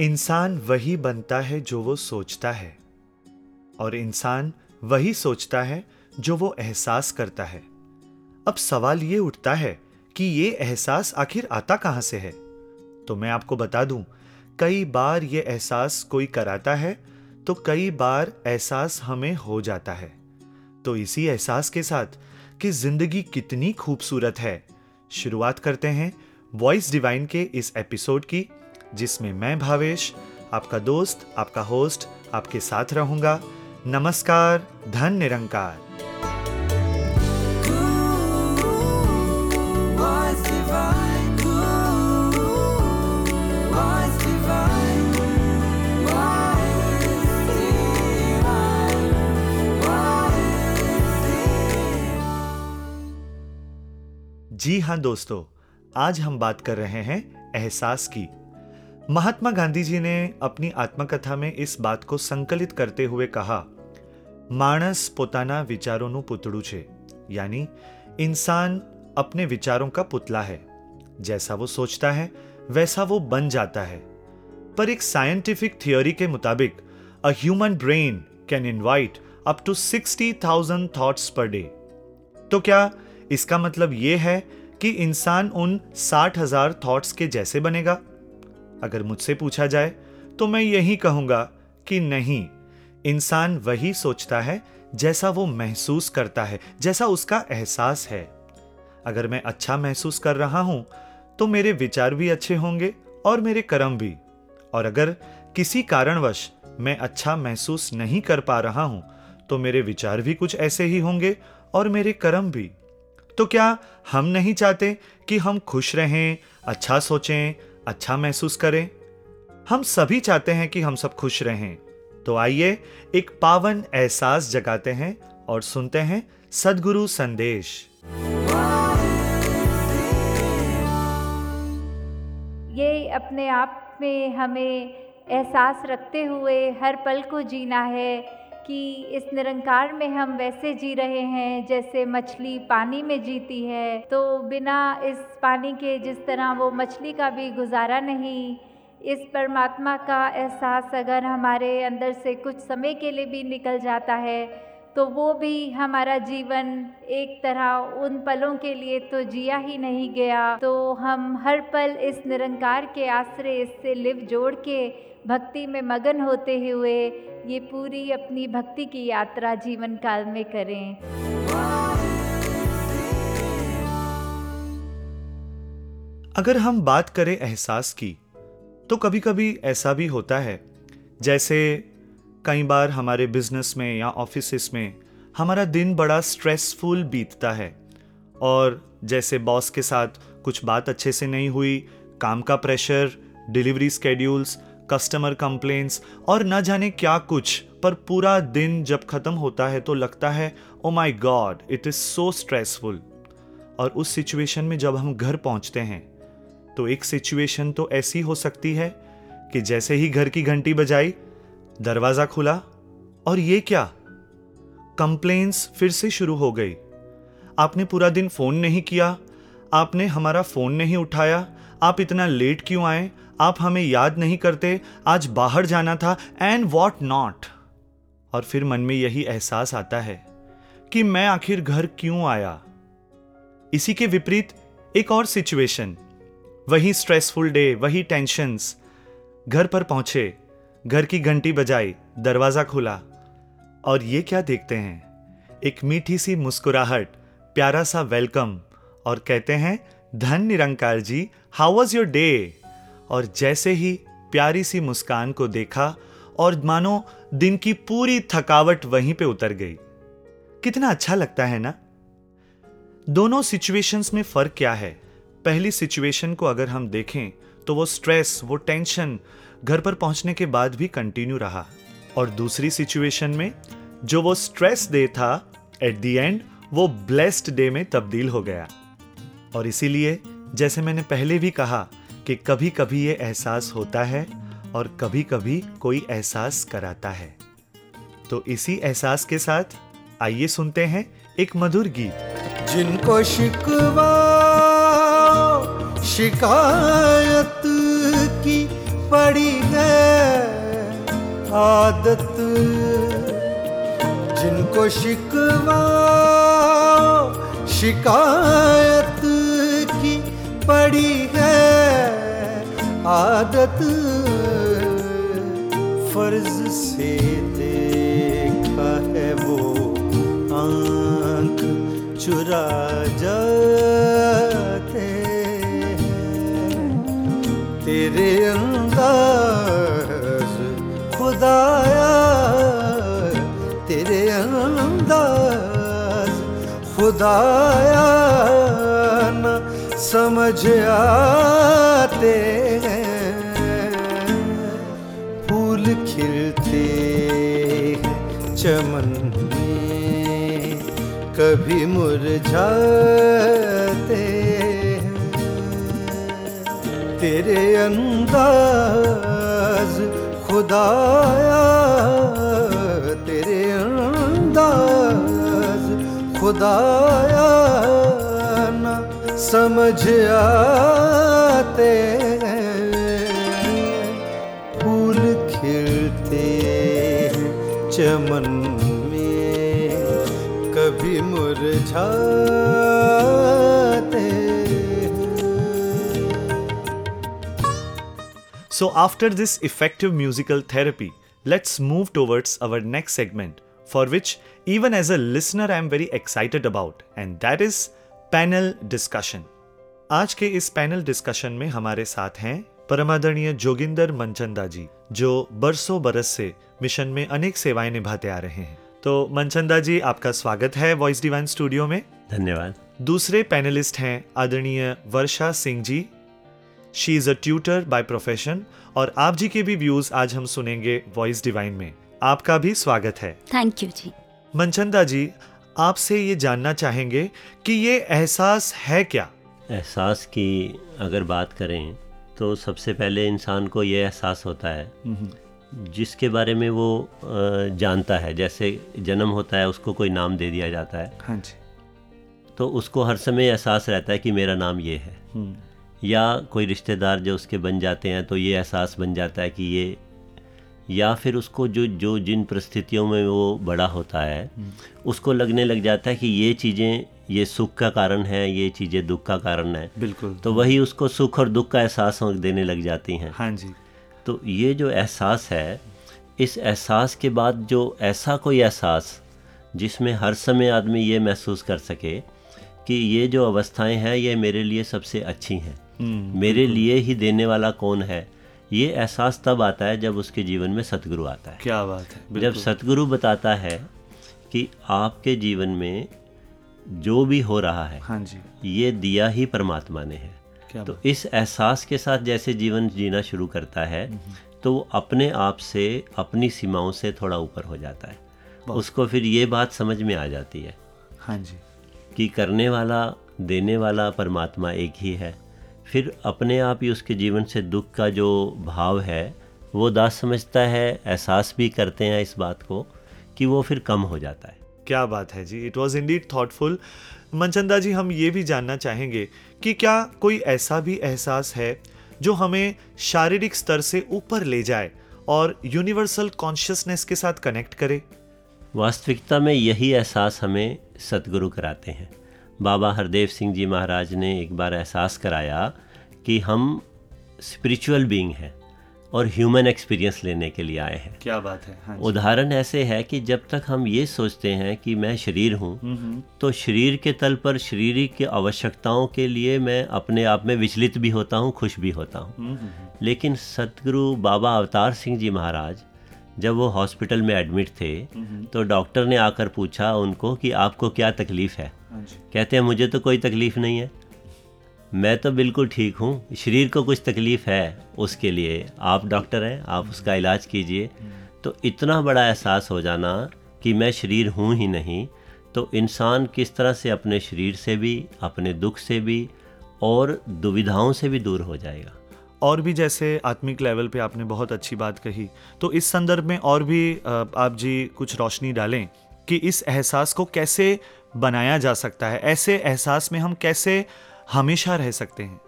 इंसान वही बनता है जो वो सोचता है, और इंसान वही सोचता है जो वो एहसास करता है। अब सवाल ये उठता है कि ये एहसास आखिर आता कहाँ से है? तो मैं आपको बता दूँ, कई बार ये एहसास कोई कराता है तो कई बार एहसास हमें हो जाता है। तो इसी एहसास के साथ कि ज़िंदगी कितनी खूबसूरत है, शुरुआत करते हैं वॉइस डिवाइन के इस एपिसोड की। जिसमें मैं भावेश, आपका दोस्त, आपका होस्ट, आपके साथ रहूँगा। नमस्कार, धन निरंकार। जी हाँ दोस्तों, आज हम बात कर रहे हैं एहसास की। महात्मा गांधी जी ने अपनी आत्मकथा में इस बात को संकलित करते हुए कहा मानस પોતાના વિચારોનું પુતળું છે यानी इंसान अपने विचारों का पुतला है जैसा वो सोचता है वैसा वो बन जाता है पर एक साइंटिफिक थियोरी के मुताबिक a human brain can invite up to sixty thousand thoughts per day तो क्या इसका मतलब यह है कि इंसान उन साठ हजार थॉट्स के जैसे बनेगा अगर मुझसे पूछा जाए तो मैं यही कहूँगा कि नहीं, इंसान वही सोचता है जैसा वो महसूस करता है, जैसा उसका एहसास है। अगर मैं अच्छा महसूस कर रहा हूँ तो मेरे विचार भी अच्छे होंगे और मेरे कर्म भी। और अगर किसी कारणवश मैं अच्छा महसूस नहीं कर पा रहा हूँ तो मेरे विचार भी कुछ ऐसे ही होंगे और मेरे कर्म भी। तो क्या हम नहीं चाहते कि हम खुश रहें अच्छा सोचें अच्छा महसूस करें। हम सभी चाहते हैं कि हम सब खुश रहें। तो आइए एक पावन एहसास जगाते हैं और सुनते हैं सदगुरु संदेश। ये अपने आप में हमें एहसास रखते हुए हर पल को जीना है। कि इस निरंकार में हम वैसे जी रहे हैं, जैसे मछली पानी में जीती है। तो बिना इस पानी के जिस तरह वो मछली का भी गुजारा नहीं, इस परमात्मा का एहसास अगर हमारे अंदर से कुछ समय के लिए भी निकल जाता है तो वो भी हमारा जीवन एक तरह उन पलों के लिए तो जिया ही नहीं गया। तो हम हर पल इस निरंकार के आश्रय इससे लिव जोड़ के भक्ति में मगन होते हुए ये पूरी अपनी भक्ति की यात्रा जीवन काल में करें। अगर हम बात करें एहसास की तो कभी कभी ऐसा भी होता है, जैसे कई बार हमारे बिज़नेस में या ऑफ़िस में हमारा दिन बड़ा स्ट्रेसफुल बीतता है, और जैसे बॉस के साथ कुछ बात अच्छे से नहीं हुई, काम का pressure delivery schedules customer complaints और न जाने क्या कुछ, पर पूरा दिन जब खत्म होता है तो लगता है ओ my God it is so stressful और उस सिचुएशन में जब हम घर पहुँचते हैं तो एक सिचुएशन तो ऐसी हो सकती है कि जैसे ही घर की घंटी बजाई, दरवाज़ा खुला, और ये क्या? कंप्लेन्स फिर से शुरू हो गई। आपने पूरा दिन फ़ोन नहीं किया, आपने हमारा फ़ोन नहीं उठाया, आप इतना लेट क्यों आए आप हमें याद नहीं करते, आज बाहर जाना था एंड वॉट नॉट और फिर मन में यही एहसास आता है कि मैं आखिर घर क्यों आया? इसी के विपरीत एक और सिचुएशन वही स्ट्रेसफुल डे वही टेंशन्स घर पर पहुँचे, घर की घंटी बजाई, दरवाज़ा खुला। और ये क्या देखते हैं? एक मीठी सी मुस्कुराहट, प्यारा सा वेलकम और कहते हैं, Dhan Nirankar ji how was your day और जैसे ही प्यारी सी मुस्कान को देखा और मानो दिन की पूरी थकावट वहीं पे उतर गई। कितना अच्छा लगता है ना? दोनों सिचुएशंस में फ़र्क क्या है? पहली सिचुएशन को अगर हम देखें तो वो स्ट्रेस वो टेंशन घर पर पहुँचने के बाद भी कंटिन्यू रहा। और दूसरी सिचुएशन में, जो वो स्ट्रेस डे था एट द एंड वो ब्लेस्ड डे में तब्दील हो गया। और इसीलिए, जैसे मैंने पहले भी कहा कि कभी कभी ये एहसास होता है और कभी कभी कोई एहसास कराता है। तो इसी एहसास के साथ आइए सुनते हैं एक मधुर गीत। जिनको शिकवा, शिकायत की पड़ी है आदत। जिनको शिकवा, शिकायत की पड़ी आदत फ़र्ज़ से देखा है वो आँख चुरा जाते हैं। तेरे अंदाज खुदाया, तेरे अंदाज खुदाया न समझ आते चमन में कभी मुरझाते हैं। तेरे अंदाज खुदाया तेरे अंदाज खुदाया न समझ आते चमन में कभी मुरझाते so after this effective musical therapy let's move towards our next segment for which even as a listener I am very excited about and that is panel discussion आज के इस पैनल डिस्कशन में हमारे साथ हैं परमादरणीय जोगिंदर मनचंदा जी, जो बरसों बरस से मिशन में अनेक सेवाएँ निभाते आ रहे हैं। तो मनचंदा जी आपका स्वागत है वॉइस डिवाइन स्टूडियो में। धन्यवाद। दूसरे पैनलिस्ट हैं आदरणीय Varsha Singh ji. She is a tutor by profession और आप जी के भी व्यूज़ आज हम सुनेंगे वॉइस डिवाइन में। आपका भी स्वागत है। थैंक यू जी। मनचंदा जी आपसे ये जानना चाहेंगे कि ये एहसास है क्या? एहसास की अगर बात करें तो सबसे पहले इंसान को ये एहसास होता है जिसके बारे में वो जानता है। जैसे जन्म होता है उसको कोई नाम दे दिया जाता है। हाँ जी। तो उसको हर समय एहसास रहता है कि मेरा नाम ये है। या कोई रिश्तेदार जो उसके बन जाते हैं तो ये एहसास बन जाता है कि ये या फिर उसको जो जो जिन परिस्थितियों में वो बड़ा होता है उसको लगने लग जाता है कि ये चीज़ें ये सुख का कारण है ये चीज़ें दुख का कारण है। बिल्कुल। तो वही उसको सुख और दुख का एहसास देने लग जाती हैं। हाँ जी। तो ये जो एहसास है इस एहसास के बाद जो ऐसा कोई एहसास जिसमें हर समय आदमी ये महसूस कर सके कि ये जो अवस्थाएँ हैं ये मेरे लिए सबसे अच्छी हैं। मेरे लिए ही देने वाला कौन है? ये एहसास तब आता है जब उसके जीवन में सतगुरु आता है। क्या बात है जब सतगुरु बताता है कि आपके जीवन में जो भी हो रहा है हाँ जी। ये दिया ही परमात्मा ने है। तो इस एहसास के साथ जैसे जीवन जीना शुरू करता है तो वो अपने आप से अपनी सीमाओं से थोड़ा ऊपर हो जाता है। उसको फिर ये बात समझ में आ जाती है हाँ जी। कि करने वाला देने वाला परमात्मा एक ही है। फिर अपने आप ही उसके जीवन से दुख का जो भाव है वो दास समझता है एहसास भी करते हैं इस बात को कि वो फिर कम हो जाता है। क्या बात है जी। It was indeed thoughtful Manchanda ji हम ये भी जानना चाहेंगे कि क्या कोई ऐसा भी एहसास है जो हमें शारीरिक स्तर से ऊपर ले जाए और यूनिवर्सल कॉन्शियसनेस के साथ कनेक्ट करे? वास्तविकता में यही एहसास हमें सतगुरु कराते हैं। बाबा हरदेव सिंह जी महाराज ने एक बार एहसास कराया कि हम स्पिरिचुअल बीइंग हैं। और ह्यूमन एक्सपीरियंस लेने के लिए आए हैं। क्या बात है। हाँ उदाहरण ऐसे है कि जब तक हम ये सोचते हैं कि मैं शरीर हूँ तो शरीर के तल पर शरीर की आवश्यकताओं के लिए मैं अपने आप में विचलित भी होता हूँ खुश भी होता हूँ। लेकिन सतगुरु बाबा अवतार सिंह जी महाराज जब वो हॉस्पिटल में एडमिट थे तो डॉक्टर ने आकर पूछा उनको कि आपको क्या तकलीफ़ है? हाँ कहते हैं मुझे तो कोई तकलीफ़ नहीं है। मैं तो बिल्कुल ठीक हूँ। शरीर को कुछ तकलीफ़ है उसके लिए। आप डॉक्टर हैं आप उसका इलाज कीजिए। तो इतना बड़ा एहसास हो जाना कि मैं शरीर हूँ ही नहीं तो इंसान किस तरह से अपने शरीर से भी अपने दुख से भी और दुविधाओं से भी दूर हो जाएगा। और भी जैसे आत्मिक लेवल पे आपने बहुत अच्छी बात कही तो इस संदर्भ में और भी आप जी कुछ रोशनी डालें कि इस एहसास को कैसे बनाया जा सकता है। ऐसे एहसास में हम कैसे हमेशा रह सकते हैं।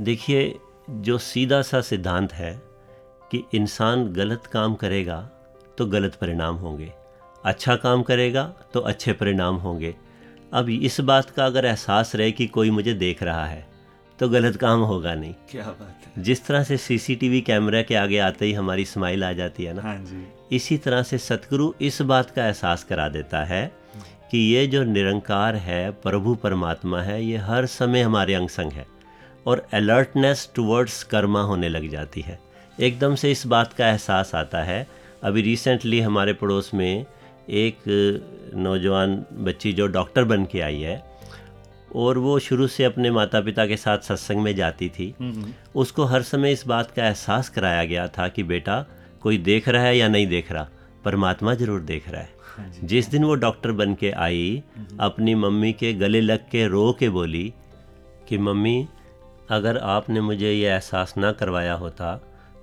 देखिए जो सीधा सा सिद्धांत है कि इंसान गलत काम करेगा तो गलत परिणाम होंगे। अच्छा काम करेगा तो अच्छे परिणाम होंगे। अब इस बात का अगर एहसास रहे कि कोई मुझे देख रहा है तो गलत काम होगा नहीं। क्या बात है। जिस तरह से सीसीटीवी कैमरा के आगे आते ही हमारी स्माइल आ जाती है ना हाँ जी। इसी तरह से सतगुरु इस बात का एहसास करा देता है कि ये जो निरंकार है प्रभु परमात्मा है ये हर समय हमारे अंग संग है और अलर्टनेस टुवर्ड्स कर्मा होने लग जाती है। एकदम से इस बात का एहसास आता है। अभी रिसेंटली हमारे पड़ोस में एक नौजवान बच्ची जो डॉक्टर बन के आई है और वो शुरू से अपने माता पिता के साथ सत्संग में जाती थी। उसको हर समय इस बात का एहसास कराया गया था कि बेटा कोई देख रहा है या नहीं देख रहा? परमात्मा ज़रूर देख रहा है। जिस दिन वो डॉक्टर बन के आई, अपनी मम्मी के गले लग के रो के बोली कि, मम्मी, अगर आपने मुझे ये एहसास ना करवाया होता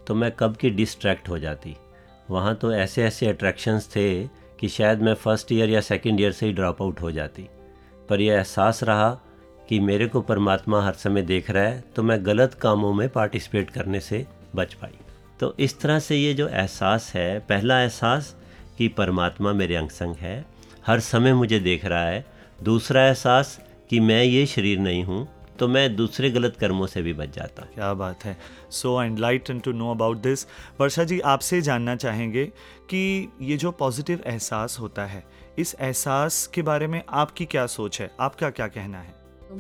तो मैं कब की डिस्ट्रैक्ट हो जाती। वहाँ तो ऐसे ऐसे अट्रैक्शंस थे कि शायद मैं फ़र्स्ट ईयर या सेकंड ईयर से ही ड्रॉप आउट हो जाती। पर यह एहसास रहा कि मेरे को परमात्मा हर समय देख रहा है तो मैं गलत कामों में पार्टिसिपेट करने से बच पाई। तो इस तरह से ये जो एहसास है, पहला एहसास कि परमात्मा मेरे अंग संग है। हर समय मुझे देख रहा है। दूसरा एहसास कि मैं ये शरीर नहीं हूँ तो मैं दूसरे गलत कर्मों से भी बच जाता। क्या बात है। So and light to know about this Varsha ji आपसे जानना चाहेंगे कि ये जो पॉजिटिव एहसास होता है इस एहसास के बारे में आपकी क्या सोच है? आपका क्या कहना है?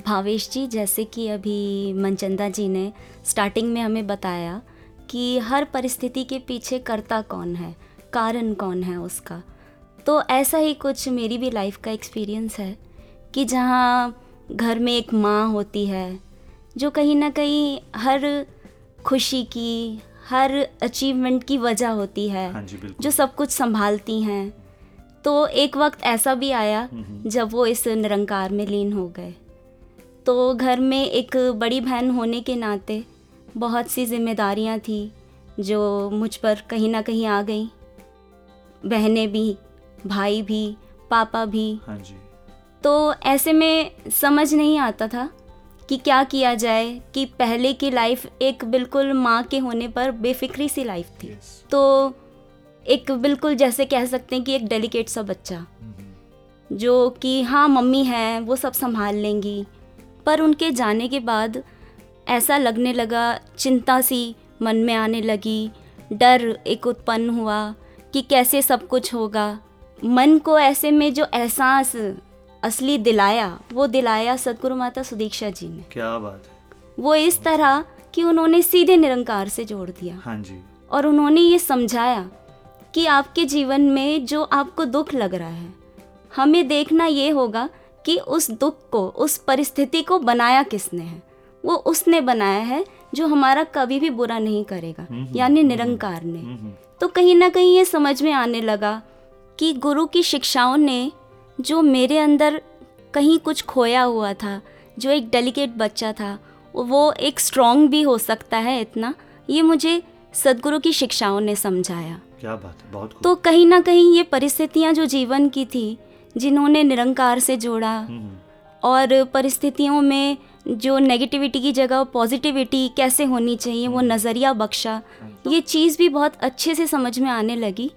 भावेश जी जैसे कि अभी मनचंदा जी ने स्टार्टिंग में हमें बताया कि हर परिस्थिति के पीछे करता कौन है? कारण कौन है उसका? तो ऐसा ही कुछ मेरी भी लाइफ का एक्सपीरियंस है कि जहाँ घर में एक माँ होती है जो कहीं ना कहीं हर खुशी की हर अचीवमेंट की वजह होती है हाँ जी जो सब कुछ संभालती हैं। तो एक वक्त ऐसा भी आया जब वो इस निरंकार में लीन हो गए। तो घर में एक बड़ी बहन होने के नाते बहुत सी जिम्मेदारियाँ थी जो मुझ पर कहीं ना कहीं आ गई। बहनें भी भाई भी पापा भी। हाँ जी। तो ऐसे में समझ नहीं आता था कि क्या किया जाए कि पहले की लाइफ एक बिल्कुल माँ के होने पर बेफिक्री सी लाइफ थी। Yes. तो एक बिल्कुल जैसे कह सकते हैं कि एक डेलिकेट सा बच्चा। जो कि हाँ मम्मी है वो सब संभाल लेंगी। पर उनके जाने के बाद ऐसा लगने लगा चिंता सी मन में आने लगी डर एक उत्पन्न हुआ। कि कैसे सब कुछ होगा। मन को ऐसे में जो एहसास असली दिलाया वो दिलाया सदगुरु माता सुदीक्षा जी ने। क्या बात है। वो इस तरह कि उन्होंने सीधे निरंकार से जोड़ दिया। हाँ जी। और उन्होंने ये समझाया कि आपके जीवन में जो आपको दुख लग रहा है हमें देखना ये होगा कि उस दुख को उस परिस्थिति को बनाया किसने है। वो उसने बनाया है जो हमारा कभी भी बुरा नहीं करेगा यानी निरंकार ने। तो कहीं ना कहीं ये समझ में आने लगा कि गुरु की शिक्षाओं ने जो मेरे अंदर कहीं कुछ खोया हुआ था जो एक डेलिकेट बच्चा था वो एक स्ट्रॉन्ग भी हो सकता है इतना ये मुझे सदगुरु की शिक्षाओं ने समझाया। क्या बात है बहुत तो कहीं ना कहीं ये परिस्थितियाँ जो जीवन की थी जिन्होंने निरंकार से जोड़ा हम्म, और परिस्थितियों में जो नेगेटिविटी की जगह पॉजिटिविटी कैसे होनी चाहिए वो नज़रिया बख्शा। ये चीज़ भी बहुत अच्छे से समझ में आने लगी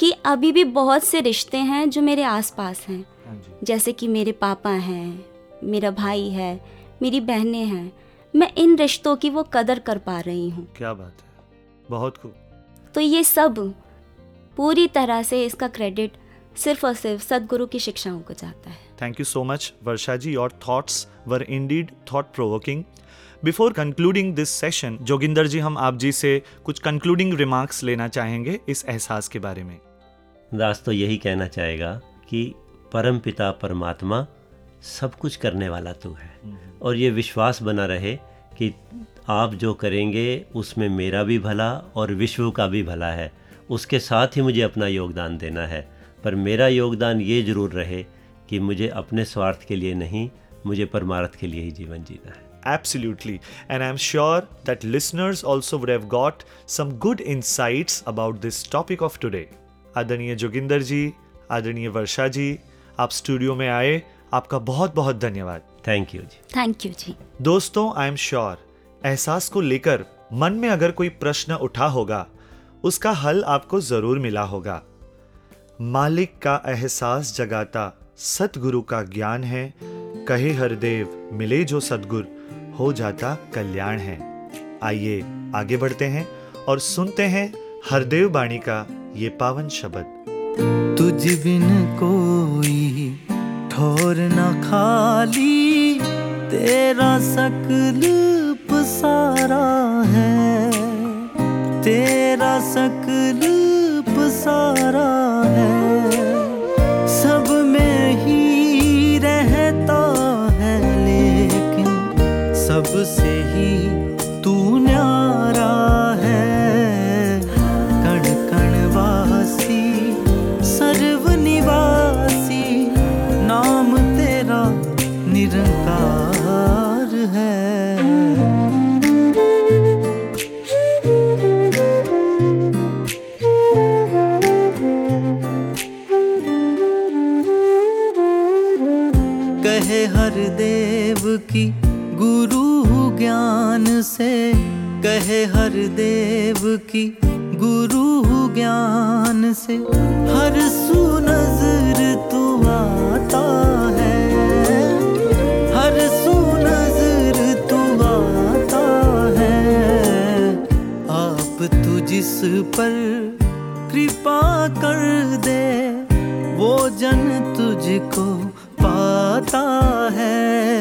कि अभी भी बहुत से रिश्ते हैं जो मेरे आसपास हैं। हाँ जैसे कि मेरे पापा हैं मेरा भाई है मेरी बहनें हैं। मैं इन रिश्तों की वो कदर कर पा रही हूँ। क्या बात है। बहुत खूब। तो ये सब पूरी तरह से इसका क्रेडिट सिर्फ़ और सिर्फ़ सदगुरु की शिक्षाओं को चाहता है। Thank you so much, Varsha ji. Your thoughts were indeed thought provoking. Before concluding this session Joginder ji हम आप जी से कुछ कंक्लूडिंग रिमार्क्स लेना चाहेंगे इस एहसास के बारे में दास तो यही कहना चाहेगा कि परम पिता परमात्मा सब कुछ करने वाला तू है और ये विश्वास बना रहे कि आप जो करेंगे उसमें मेरा भी भला और विश्व का भी भला है उसके साथ ही मुझे अपना योगदान देना है पर मेरा योगदान ये ज़रूर रहे कि मुझे अपने स्वार्थ के लिए नहीं मुझे परमार्थ के लिए ही जीवन जीना है। Absolutely. And I'm sure that listeners also would have got some good insights about this topic of today. आदरणीय जोगिंदर जी आदरणीय वर्षा जी आप स्टूडियो में आए आपका बहुत बहुत धन्यवाद। Thank you ji. Thank you ji. दोस्तों आई एम श्योर एहसास को लेकर मन में अगर कोई प्रश्न उठा होगा उसका हल आपको ज़रूर मिला होगा। मालिक का एहसास जगाता सतगुरु का ज्ञान है। कहे हरदेव मिले जो सदगुर हो जाता कल्याण है। आइए आगे बढ़ते हैं और सुनते हैं हरदेव बाणी का ये पावन शब्द। तुझ बिन कोई ठोर न खाली, तेरा सकल पसारा है। तेरा सकल पसारा हर देव की गुरु ज्ञान से हर सुनजर तू आता है। हर सुनजर तू आता है। आप तू जिस पर कृपा कर दे, वो जन तुझको पाता है।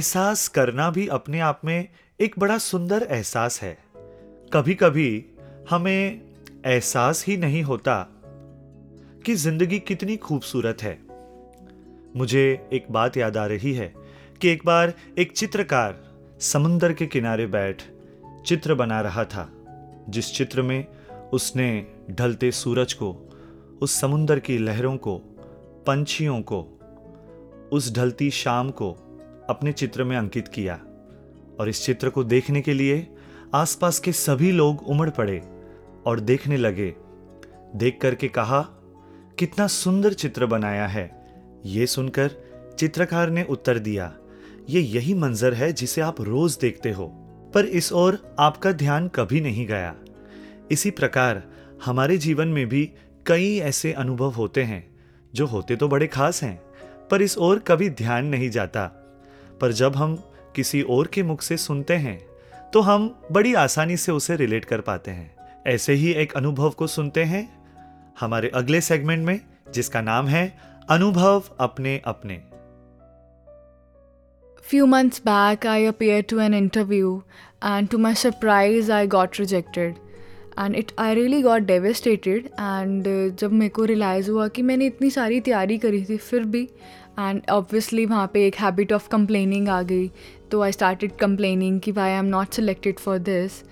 एहसास करना भी अपने आप में एक बड़ा सुंदर एहसास है। कभी कभी हमें एहसास ही नहीं होता कि ज़िंदगी कितनी खूबसूरत है। मुझे एक बात याद आ रही है कि एक बार एक चित्रकार समुंदर के किनारे बैठ चित्र बना रहा था, जिस चित्र में उसने ढलते सूरज को, उस समुंदर की लहरों को, पंछियों को, उस ढलती शाम को अपने चित्र में अंकित किया और इस चित्र को देखने के लिए आसपास के सभी लोग उमड़ पड़े और देखने लगे। देख करके कहा, कितना सुंदर चित्र बनाया है। ये सुनकर चित्रकार ने उत्तर दिया, ये यही मंजर है जिसे आप रोज देखते हो। पर इस ओर आपका ध्यान कभी नहीं गया। इसी प्रकार हमारे जीवन में भी कई ऐसे अनुभव होते हैं, जो होते तो बड़े खास हैं, पर इस ओर कभी ध्यान नहीं जाता। पर जब हम किसी और के मुख से सुनते हैं तो हम बड़ी आसानी से उसे रिलेट कर पाते हैं ऐसे ही एक अनुभव को सुनते हैं हमारे अगले सेगमेंट में जिसका नाम है अनुभव अपने अपने Few months back, I appeared to an interview, and to my surprise, I got rejected. And it I really got devastated and जब मेरे को रियलाइज़ हुआ कि मैंने इतनी सारी तैयारी करी थी फिर भी एंड ऑब्वियसली वहाँ पे एक हैबिट ऑफ़ कंप्लेनिंग आ गई। तो आई स्टार्टेड कंप्लेनिंग कि why I am not selected for this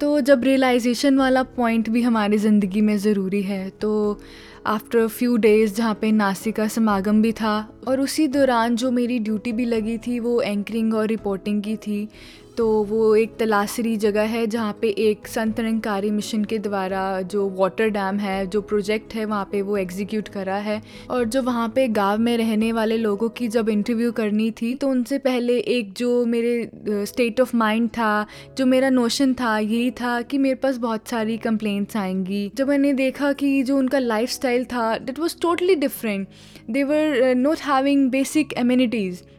तो जब रियलाइजेशन वाला पॉइंट भी हमारी ज़िंदगी में ज़रूरी है तो आफ्टर फ्यू डेज़ जहाँ पे नासिक का समागम भी था, और उसी दौरान जो मेरी ड्यूटी भी लगी थी, वो एंकरिंग और रिपोर्टिंग की थी तो वो एक तलासरी जगह है जहाँ पे एक संत निरंकारी मिशन के द्वारा जो वाटर डैम है जो प्रोजेक्ट है वहाँ पे वो एग्जीक्यूट करा है। और जो वहाँ पे गाँव में रहने वाले लोगों की जब इंटरव्यू करनी थी तो उनसे पहले एक जो मेरे स्टेट ऑफ़ माइंड था जो मेरा नोशन था यही था कि मेरे पास बहुत सारी कंप्लेंट्स आएँगी। जब मैंने देखा कि जो उनका लाइफ था that was totally different uh, not having basic amenities.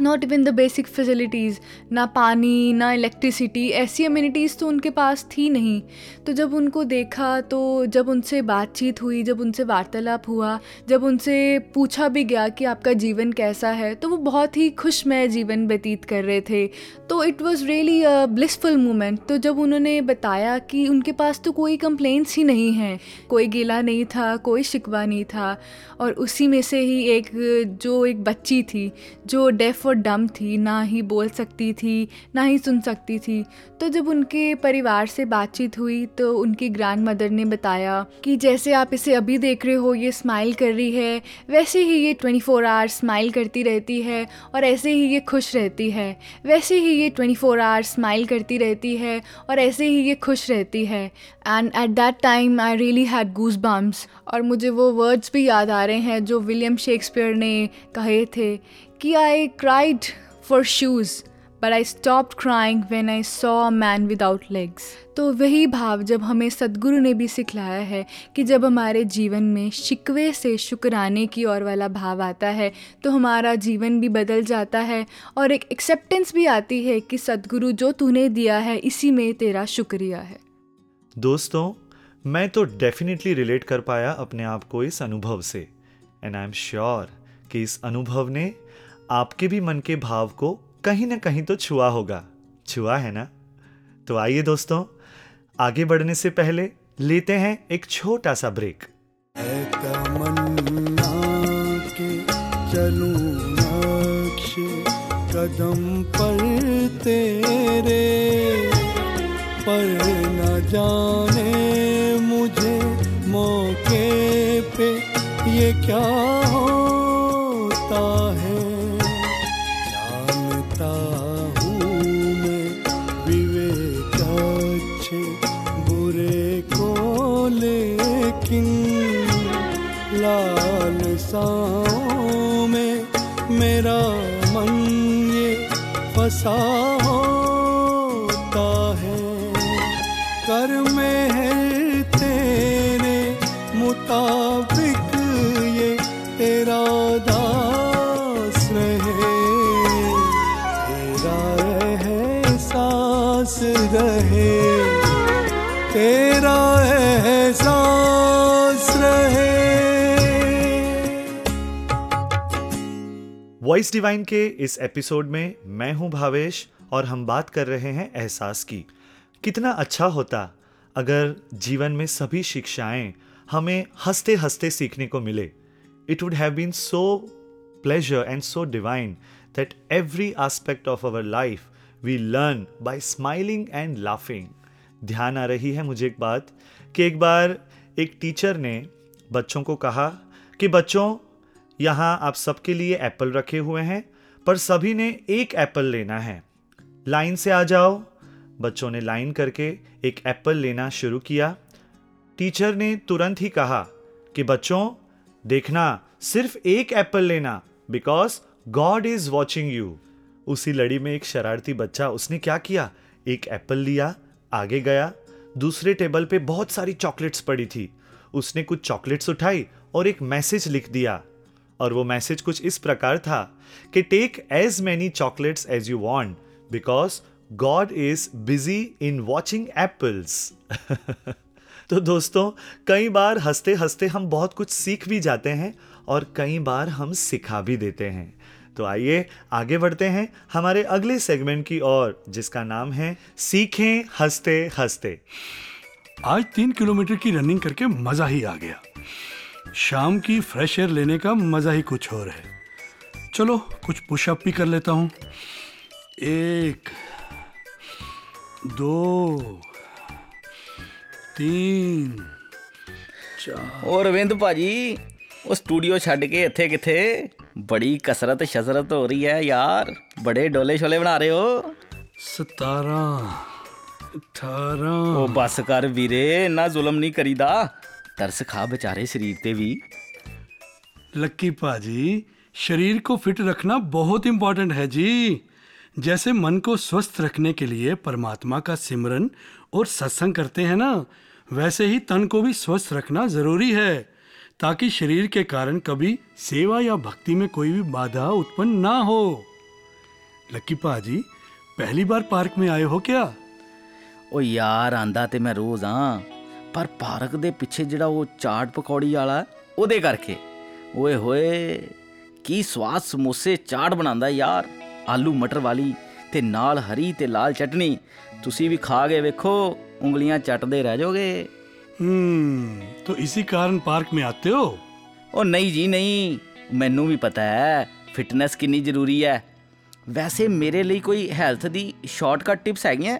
Not even the basic facilities ना पानी, ना इलेक्ट्रिसिटी ऐसी अम्यूनिटीज़ तो उनके पास थी नहीं। तो जब उनको देखा तो जब उनसे बातचीत हुई, जब उनसे वार्तालाप हुआ, जब उनसे पूछा भी गया कि आपका जीवन कैसा है तो वो बहुत ही खुशमय जीवन व्यतीत कर रहे थे। तो it was really a blissful moment तो जब उन्होंने बताया कि उनके पास तो कोई कंप्लेंट्स ही नहीं हैं, कोई गिला नहीं था, कोई शिकवा नहीं था, और उसी में से ही एक जो एक बच्ची थी, जो डेफ और डम थी, ना ही बोल सकती थी, ना ही सुन सकती थी। तो जब उनके परिवार से बातचीत हुई तो उनकी ग्रैंड मदर ने बताया कि जैसे आप इसे अभी देख रहे हो, ये स्माइल कर रही है, वैसे ही ये ट्वेंटी फोर आवर्स स्माइल करती रहती है और ऐसे ही ये खुश रहती है। वैसे ही ये ट्वेंटी फोर आवर्स स्माइल करती रहती है और ऐसे ही ये खुश रहती है। And at that time I really had goose bumps और मुझे वो वर्ड्स भी याद आ रहे हैं जो विलियम शेक्सपियर ने कहे थे कि I cried for shoes but I stop crying when I saw a man without legs तो वही भाव जब हमें सदगुरु ने भी सिखलाया है कि जब हमारे जीवन में शिकवे से शुक्राने की ओर वाला भाव आता है तो हमारा जीवन भी बदल जाता है और एक एक्सेप्टेंस भी आती है कि सदगुरु जो तूने दिया है, इसी में तेरा शुक्रिया है। दोस्तों, मैं तो डेफिनेटली रिलेट कर पाया अपने आप को इस अनुभव से एंड आई एम श्योर कि इस अनुभव ने आपके भी मन के भाव को कहीं ना कहीं तो छुआ होगा। छुआ है ना? तो आइए दोस्तों, आगे बढ़ने से पहले लेते हैं एक छोटा सा ब्रेक। है कदम पर तेरे, पर न जाने मुझे मौके पे ये क्या होता लाल साओं में मेरा मन ये फंसा वॉइस डिवाइन के इस एपिसोड में मैं हूँ भावेश और हम बात कर रहे हैं एहसास की कितना अच्छा होता अगर जीवन में सभी शिक्षाएँ हमें हँसते हँसते सीखने को मिले it would have been so pleasure and so divine that every aspect of our life we learn by smiling and laughing. ध्यान आ रही है मुझे एक बात कि एक बार एक टीचर ने बच्चों को कहा कि बच्चों यहाँ आप सबके लिए एप्पल रखे हुए हैं, पर सभी ने एक एप्पल लेना है। लाइन से आ जाओ। बच्चों ने लाइन करके एक एप्पल लेना शुरू किया। टीचर ने तुरंत ही कहा कि बच्चों, देखना, सिर्फ़ एक एप्पल लेना because God is watching you उसी लड़ी में एक शरारती बच्चा, उसने क्या किया? एक एप्पल लिया, आगे गया। दूसरे टेबल पे बहुत सारी चॉकलेट्स पड़ी थी। उसने कुछ चॉकलेट्स उठाई और एक मैसेज लिख दिया। और वो मैसेज कुछ इस प्रकार था कि take as many chocolates as you want because God is busy in watching apples तो दोस्तों, कई बार हँसते हँसते हम बहुत कुछ सीख भी जाते हैं और कई बार हम सिखा भी देते हैं। तो आइए, आगे बढ़ते हैं हमारे अगले सेगमेंट की ओर, जिसका नाम है सीखें हँसते हँसते आज तीन किलोमीटर की रनिंग करके मज़ा ही आ गया। शाम की फ्रेश एयर लेने का मजा ही कुछ और है चलो कुछ पुशअप भी कर लेता हूँ एक दो तीन ਉਹ ਰਵਿੰਦ ਭਾਜੀ ਉਹ ਸਟੂਡੀਓ ਛੱਡ ਕੇ ਇੱਥੇ ਕਿੱਥੇ ਬੜੀ ਕਸਰਤ ਸ਼ਸਰਤ ਹੋ ਰਹੀ ਹੈ ਯਾਰ ਬੜੇ ਡੋਲੇ ਛੋਲੇ ਬਣਾ ਰਹੇ ਹੋ सतारह अठारह ਉਹ ਬੱਸ ਕਰ ਵੀਰੇ ਇੰਨਾ ਜ਼ੁਲਮ ਨਹੀਂ ਕਰੀਦਾ ਤਰਸ ਖਾ ਵਿਚਾਰੇ ਸਰੀਰ ਤੇ ਵੀ लक्की पाजी शरीर को फिट रखना बहुत इम्पोर्टेंट है जी जैसे मन को स्वस्थ रखने के लिए परमात्मा का सिमरन और सत्संग करते हैं ना वैसे ही तन को भी स्वस्थ रखना जरूरी है ताकि शरीर के कारण कभी सेवा या भक्ति में कोई भी बाधा उत्पन्न ना हो ਲੱਕੀ ਭਾਜੀ ਪਹਿਲੀ ਵਾਰ ਪਾਰਕ में आए हो क्या ਉਹ ਯਾਰ ਆਂਦਾ ਤੇ ਮੈਂ ਰੋਜ਼ ਆ ਪਰ ਪਾਰਕ ਦੇ ਪਿੱਛੇ ਜਿਹੜਾ ਉਹ ਚਾਟ ਪਕੌੜੀ ਵਾਲਾ ਉਹਦੇ ਕਰਕੇ। ਓਏ ਹੋਏ ਕੀ ਸਵਾਦ ਸਮੋਸੇ ਚਾਟ ਬਣਾਉਂਦਾ ਯਾਰ? ਆਲੂ ਮਟਰ ਵਾਲੀ ਤੇ ਨਾਲ ਹਰੀ ਤੇ ਲਾਲ ਚਟਨੀ। ਤੁਸੀਂ ਵੀ ਖਾ ਕੇ ਵੇਖੋ ਉਂਗਲੀਆਂ ਚੱਟਦੇ ਰਹਿ ਜਾਓਗੇ। ਹੂੰ ਤਾਂ ਇਸੇ ਕਾਰਨ ਪਾਰਕ ਮੇ ਆਤੇ ਹੋ? ਉਹ ਨਹੀਂ ਜੀ ਨਹੀਂ। ਮੈਨੂੰ ਵੀ ਪਤਾ ਹੈ ਫਿਟਨੈਸ ਕਿੰਨੀ ਜ਼ਰੂਰੀ ਹੈ। ਵੈਸੇ ਮੇਰੇ ਲਈ ਕੋਈ ਹੈਲਥ ਦੀ ਸ਼ਾਰਟਕਟ ਟਿਪਸ ਹੈਗੀਆਂ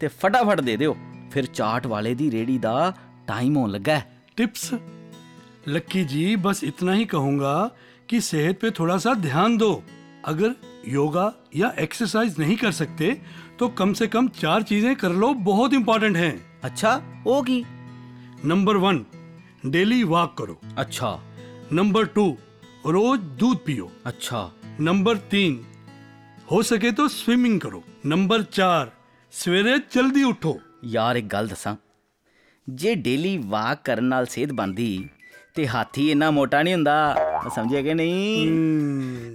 ਤੇ ਫਟਾਫਟ ਦੇ ਦਿਓ। ਫਿਰ ਚਾਟ ਵਾਲੇ ਦੀ ਰੇੜੀ ਦਾ ਟਾਈਮ ਹੋਣ ਲੱਗਾ ਹੈ। टिप्स लक्की जी बस इतना ही कहूंगा कि सेहत पे थोड़ा सा ध्यान दो अगर योगा या एक्सरसाइज नहीं कर सकते तो कम से कम चार चीजें कर लो बहुत इंपॉर्टेंट हैं ਅੱਛਾ ਉਹ ਕੀ नंबर वन डेली वॉक करो ਅੱਛਾ नंबर टू रोज दूध पियो ਅੱਛਾ नंबर तीन हो सके तो स्विमिंग करो नंबर चार सवेरे जल्दी उठो ਯਾਰ ਇੱਕ ਗੱਲ ਦੱਸਾਂ। ਜੇ ਡੇਲੀ ਵਾਕ ਕਰਨ ਨਾਲ ਸਿਹਤ ਬਣਦੀ ਤੇ ਹਾਥੀ ਇੰਨਾ ਮੋਟਾ ਨਹੀਂ ਹੁੰਦਾ ਸਮਝਿਆ ਕਿ ਨਹੀਂ?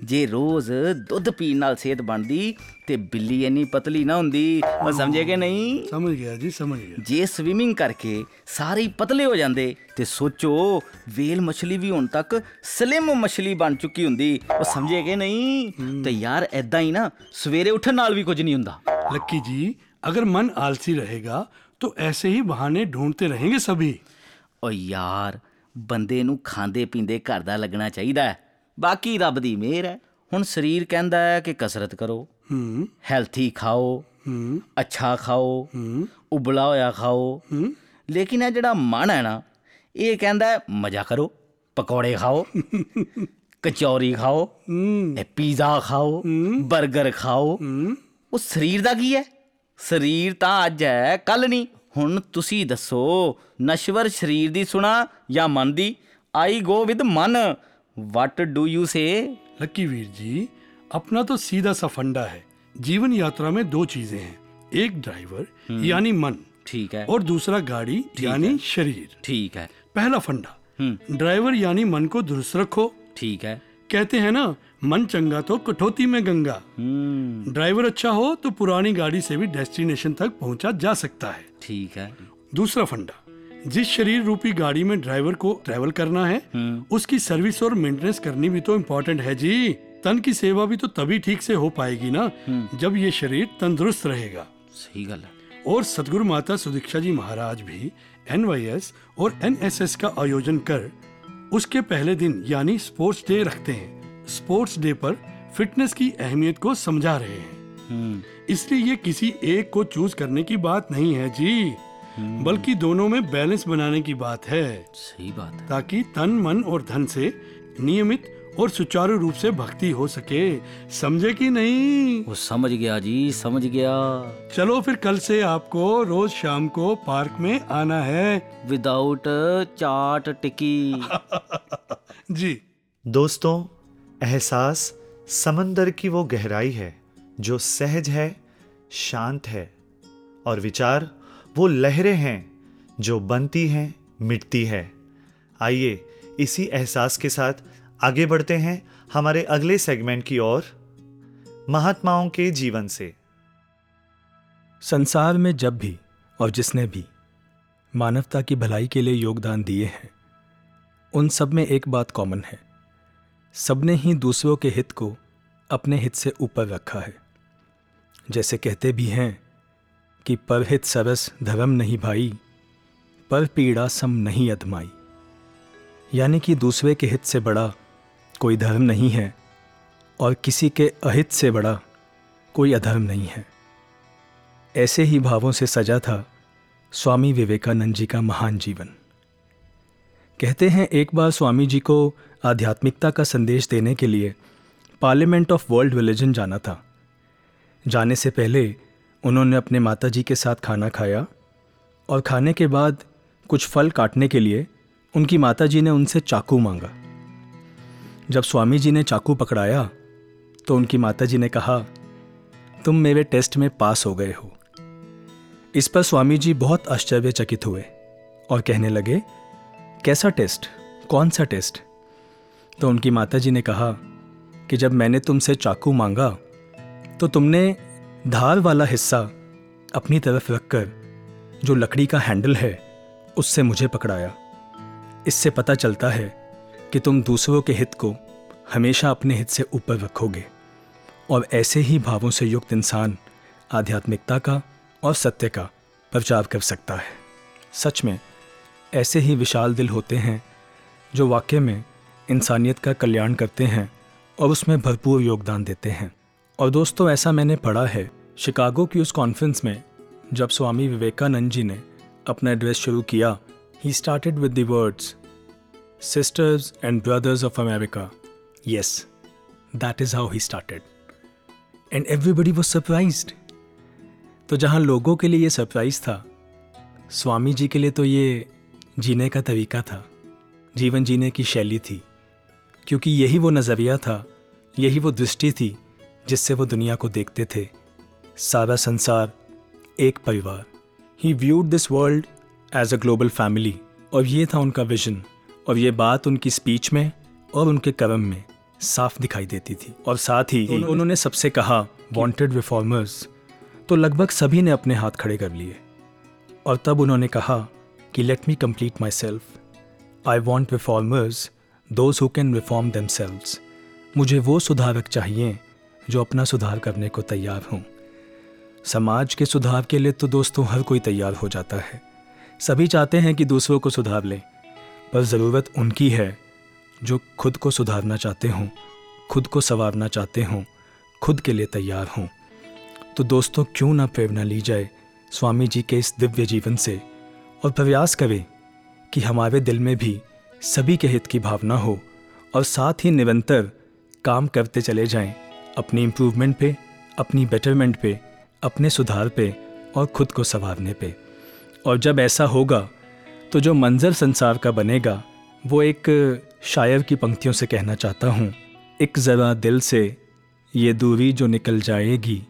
ਜੇ ਰੋਜ਼ ਦੁੱਧ ਪੀਣ ਨਾਲ ਸਿਹਤ ਬਣਦੀ ਤੇ ਬਿੱਲੀ ਇੰਨੀ ਪਤਲੀ ਨਾ ਹੁੰਦੀ ਸਮਝਿਆ ਕਿ ਨਹੀਂ? ਸਮਝ ਗਿਆ ਜੀ ਸਮਝ ਗਿਆ। ਜੇ ਸਵਿਮਿੰਗ ਕਰਕੇ ਸਾਰੇ ਪਤਲੇ ਹੋ ਜਾਂਦੇ ਤੇ ਸੋਚੋ ਵੇਲ ਮਛਲੀ ਵੀ ਹੁਣ ਤੱਕ ਸਲਿਮ ਮਛਲੀ ਬਣ ਚੁੱਕੀ ਹੁੰਦੀ ਉਹ ਸਮਝਿਆ ਕਿ ਨਹੀਂ? ਤੇ ਯਾਰ ਐਦਾਂ ਹੀ ਨਾ ਸਵੇਰੇ ਉੱਠਣ ਨਾਲ ਵੀ ਕੁਝ ਨਹੀਂ ਹੁੰਦਾ। ਲੱਕੀ ਜੀ अगर मन आलसी रहेगा तो ऐसे ही बहाने ढूंढते रहेंगे सभी। ਓ ਯਾਰ ਬੰਦੇ ਨੂੰ ਖਾਂਦੇ ਪੀਂਦੇ ਘਰ ਦਾ ਲੱਗਣਾ ਚਾਹੀਦਾ ਹੈ ਬਾਕੀ ਰੱਬ ਦੀ ਮਿਹਰ ਹੈ ਹੁਣ ਸਰੀਰ ਕਹਿੰਦਾ ਹੈ ਕਿ ਕਸਰਤ ਕਰੋ ਹੂੰ ਹੈਲਥੀ ਖਾਓ ਹੂੰ ਅੱਛਾ ਖਾਓ ਹੂੰ ਉਬਲਾ ਹੋਇਆ ਖਾਓ ਹੂੰ ਲੇਕਿਨ ਇਹ ਜਿਹੜਾ ਮਨ ਹੈ ਨਾ ਇਹ ਕਹਿੰਦਾ ਹੈ, ਮਜ਼ਾ ਕਰੋ ਪਕੌੜੇ ਖਾਓ ਕਚੌਰੀ ਖਾਓ ਹੂੰ ਇਹ ਪੀਜ਼ਾ ਖਾਓ 버ਗਰ ਖਾਓ ਉਹ ਸਰੀਰ ਦਾ ਕੀ ਹੈ ਸਰੀਰ ਤਾਂ ਅੱਜ ਹੈ ਕੱਲ ਨਹੀਂ ਹੁਣ ਤੁਸੀਂ ਦੱਸੋ ਨਸ਼ਵਰ ਸਰੀਰ ਦੀ ਸੁਣਾ ਜਾਂ ਮਨ ਦੀ ਆਈ ਗੋ ਵਿਦ ਮਨ what do you say Lucky Veer ji अपना तो सीधा सा फंडा है जीवन यात्रा में दो चीजें हैं एक ड्राइवर यानी मन ठीक है और दूसरा गाड़ी यानी शरीर ठीक है पहला फंडा ड्राइवर यानी मन को दुरुस्त रखो ठीक है कहते हैं ना मन चंगा तो कठौती में गंगा। हम्म। ड्राइवर अच्छा हो तो पुरानी गाड़ी से भी डेस्टिनेशन तक पहुँचा जा सकता है। ठीक है। दूसरा फंडा जिस शरीर रूपी गाड़ी में ड्राइवर को ट्रेवल करना है उसकी सर्विस और मेंटेनेंस करनी भी तो इम्पोर्टेंट है जी। तन की सेवा भी तो तभी ठीक से हो पाएगी ना जब ये शरीर तंदुरुस्त रहेगा। सही गल है। और सदगुरु माता सुदीक्षा जी महाराज भी एन और एनएसएस का आयोजन कर उसके पहले दिन यानी स्पोर्ट्स डे रखते हैं। स्पोर्ट्स डे पर फिटनेस की अहमियत को समझा रहे हैं। इसलिए ये किसी एक को चूज़ करने की बात नहीं है जी। बल्कि दोनों में बैलेंस बनाने की बात है। सही बात है। ताकि तन मन और धन से नियमित और सुचारू रूप से भक्ति हो सके। समझे कि नहीं? वो समझ गया जी समझ गया। चलो फिर कल से आपको रोज शाम को पार्क में आना है। विदाउट चाट टिकी जी। दोस्तों एहसास समंदर की वो गहराई है जो सहज है शांत है और विचार वो लहरें हैं जो बनती हैं मिटती है। आइए इसी एहसास के साथ आगे बढ़ते हैं हमारे अगले सेगमेंट की ओर, महात्माओं के जीवन से। संसार में जब भी और जिसने भी मानवता की भलाई के लिए योगदान दिए हैं, उन सब में एक बात कॉमन है। सबने ही दूसरों के हित को अपने हित से ऊपर रखा है। जैसे कहते भी हैं कि पर हित सरस धर्म नहीं भाई, पर पीड़ा सम नहीं अधमाई यानी कि दूसरे के हित से बड़ा कोई धर्म नहीं है और किसी के अहित से बड़ा कोई अधर्म नहीं है। ऐसे ही भावों से सजा था स्वामी विवेकानंद जी का महान जीवन। कहते हैं एक बार स्वामी जी को आध्यात्मिकता का संदेश देने के लिए पार्लियामेंट ऑफ़ वर्ल्ड रिलीजन जाना था। जाने से पहले उन्होंने अपने माता जी के साथ खाना खाया और खाने के बाद कुछ फल काटने के लिए उनकी माता जी ने उनसे चाकू मांगा। जब स्वामी जी ने चाकू पकड़ाया तो उनकी माता जी ने कहा, तुम मेरे टेस्ट में पास हो गए हो। इस पर स्वामी जी बहुत आश्चर्यचकित हुए और कहने लगे, कैसा टेस्ट? कौन सा टेस्ट? तो उनकी माता जी ने कहा, कि जब मैंने तुमसे चाकू मांगा तो तुमने धार वाला हिस्सा अपनी तरफ़ रखकर, जो लकड़ी का हैंडल है, उससे मुझे पकड़ाया। इससे पता चलता है कि तुम दूसरों के हित को हमेशा अपने हित से ऊपर रखोगे और ऐसे ही भावों से युक्त इंसान आध्यात्मिकता का और सत्य का प्रचार कर सकता है। सच में, ऐसे ही विशाल दिल होते हैं जो वाक्य में इंसानियत का कल्याण करते हैं और उसमें भरपूर योगदान देते हैं। और दोस्तों, ऐसा मैंने पढ़ा है, शिकागो की उस कॉन्फ्रेंस में जब स्वामी विवेकानंद जी ने अपना एड्रेस शुरू किया he started with the words sisters and brothers of America yes that is how he started and everybody was surprised तो जहाँ लोगों के लिए ये सरप्राइज़ था, स्वामी जी के लिए तो ये जीने का तरीका था। जीवन जीने की शैली थी। क्योंकि यही वो नज़रिया था, यही वो दृष्टि थी, जिससे वो दुनिया को देखते थे। सारा संसार एक परिवार। He viewed this world as a global family और ये था उनका विजन और ये बात उनकी स्पीच में और उनके कर्म में साफ़ दिखाई देती थी। और साथ ही तो उन्होंने सबसे कहा वांटेड रिफॉर्मर्स तो लगभग सभी ने अपने हाथ खड़े कर लिए। और तब उन्होंने कहा कि let me complete myself I want reformers those who can reform them मुझे वो सुधारक चाहिए जो अपना सुधार करने को तैयार हों। समाज के सुधार के लिए तो दोस्तों हर कोई तैयार हो जाता है। सभी चाहते हैं कि दूसरों को सुधार लें। पर ज़रूरत उनकी है, जो खुद को सुधारना चाहते हों, खुद को संवारना चाहते हों, खुद के लिए तैयार हों। तो दोस्तों, क्यों ना प्रेरणा ली जाए स्वामी जी के इस दिव्य जीवन से, और प्रयास करें कि हमारे दिल में भी सभी के हित की भावना हो, और साथ ही निरंतर काम करते चले जाएँ, अपनी इम्प्रूवमेंट पे, अपनी बेटरमेंट पे, अपने सुधार पे, और खुद को संवारने पे। और जब ऐसा होगा तो जो मंजर संसार का बनेगा, वो एक शायर की पंक्तियों से कहना चाहता हूँ। एक ज़रा दिल से ये दूरी जो निकल जाएगी,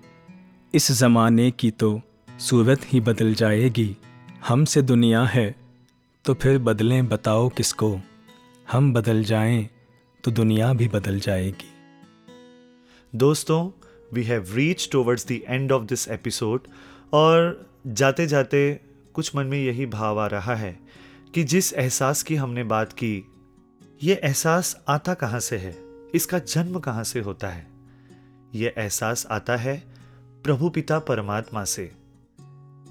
इस ज़माने की तो सूरत ही बदल जाएगी। हमसे दुनिया है तो फिर बदलें, बताओ किसको? हम बदल जाएँ तो दुनिया भी बदल जाएगी। दोस्तों we have reach towards the end of this episode और जाते जाते कुछ मन में यही भाव आ रहा है कि जिस एहसास की हमने बात की, ये एहसास आता कहाँ से है? इसका जन्म कहाँ से होता है? ये एहसास आता है प्रभु पिता परमात्मा से,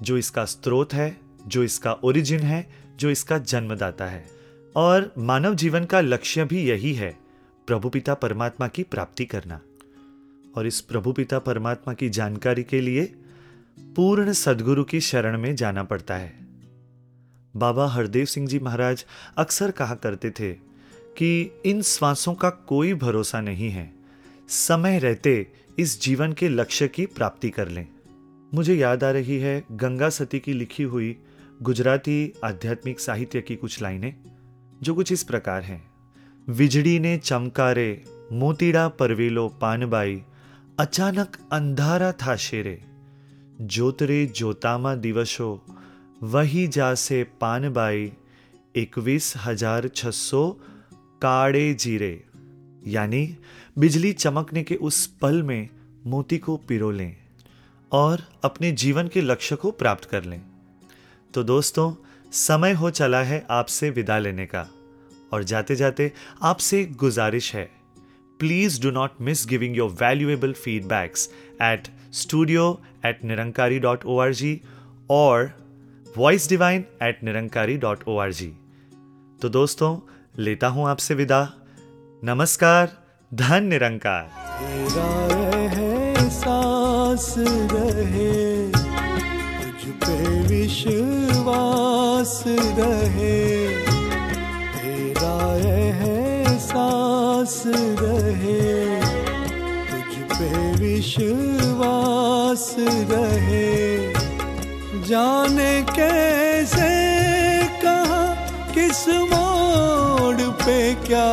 जो इसका स्रोत है, जो इसका ओरिजिन है, जो इसका जन्मदाता है। और मानव जीवन का लक्ष्य भी यही है, प्रभु पिता परमात्मा की प्राप्ति करना। और इस प्रभु पिता परमात्मा की जानकारी के लिए पूर्ण सदगुरु की शरण में जाना पड़ता है। बाबा हरदेव सिंह जी महाराज अक्सर कहा करते थे कि इन श्वासों का कोई भरोसा नहीं है। समय रहते इस जीवन के लक्ष्य की प्राप्ति कर लें। मुझे याद आ रही है गंगा सती की लिखी हुई गुजराती आध्यात्मिक साहित्य की कुछ लाइनें, जो कुछ इस प्रकार हैं। विजड़ी ने चमकारे, मोतीड़ा परवेलो पानबाई अचानक अंधारा था शेरे। ज्योतरे ज्योतामा दिवसो वही जासे पानबाई इक्कीस हज़ार छसो काड़े जीरे। यानी बिजली चमकने के उस पल में मोती को पिरो लें और अपने जीवन के लक्ष्य को प्राप्त कर लें। तो दोस्तों, समय हो चला है आपसे विदा लेने का और जाते जाते आपसे गुजारिश है। Please do not miss giving your valuable feedbacks at studio at Nirankari dot O R G और voice divine at Nirankari dot O R G तो दोस्तों, लेता हूँ आपसे विदा। नमस्कार, धन निरंकार। सांस रहे तुझ पे विश्वास रहे तेरा है सांस रहे, तुझ पे विश्वास रहे। जाने कैसे कहा किस मोड़ पे क्या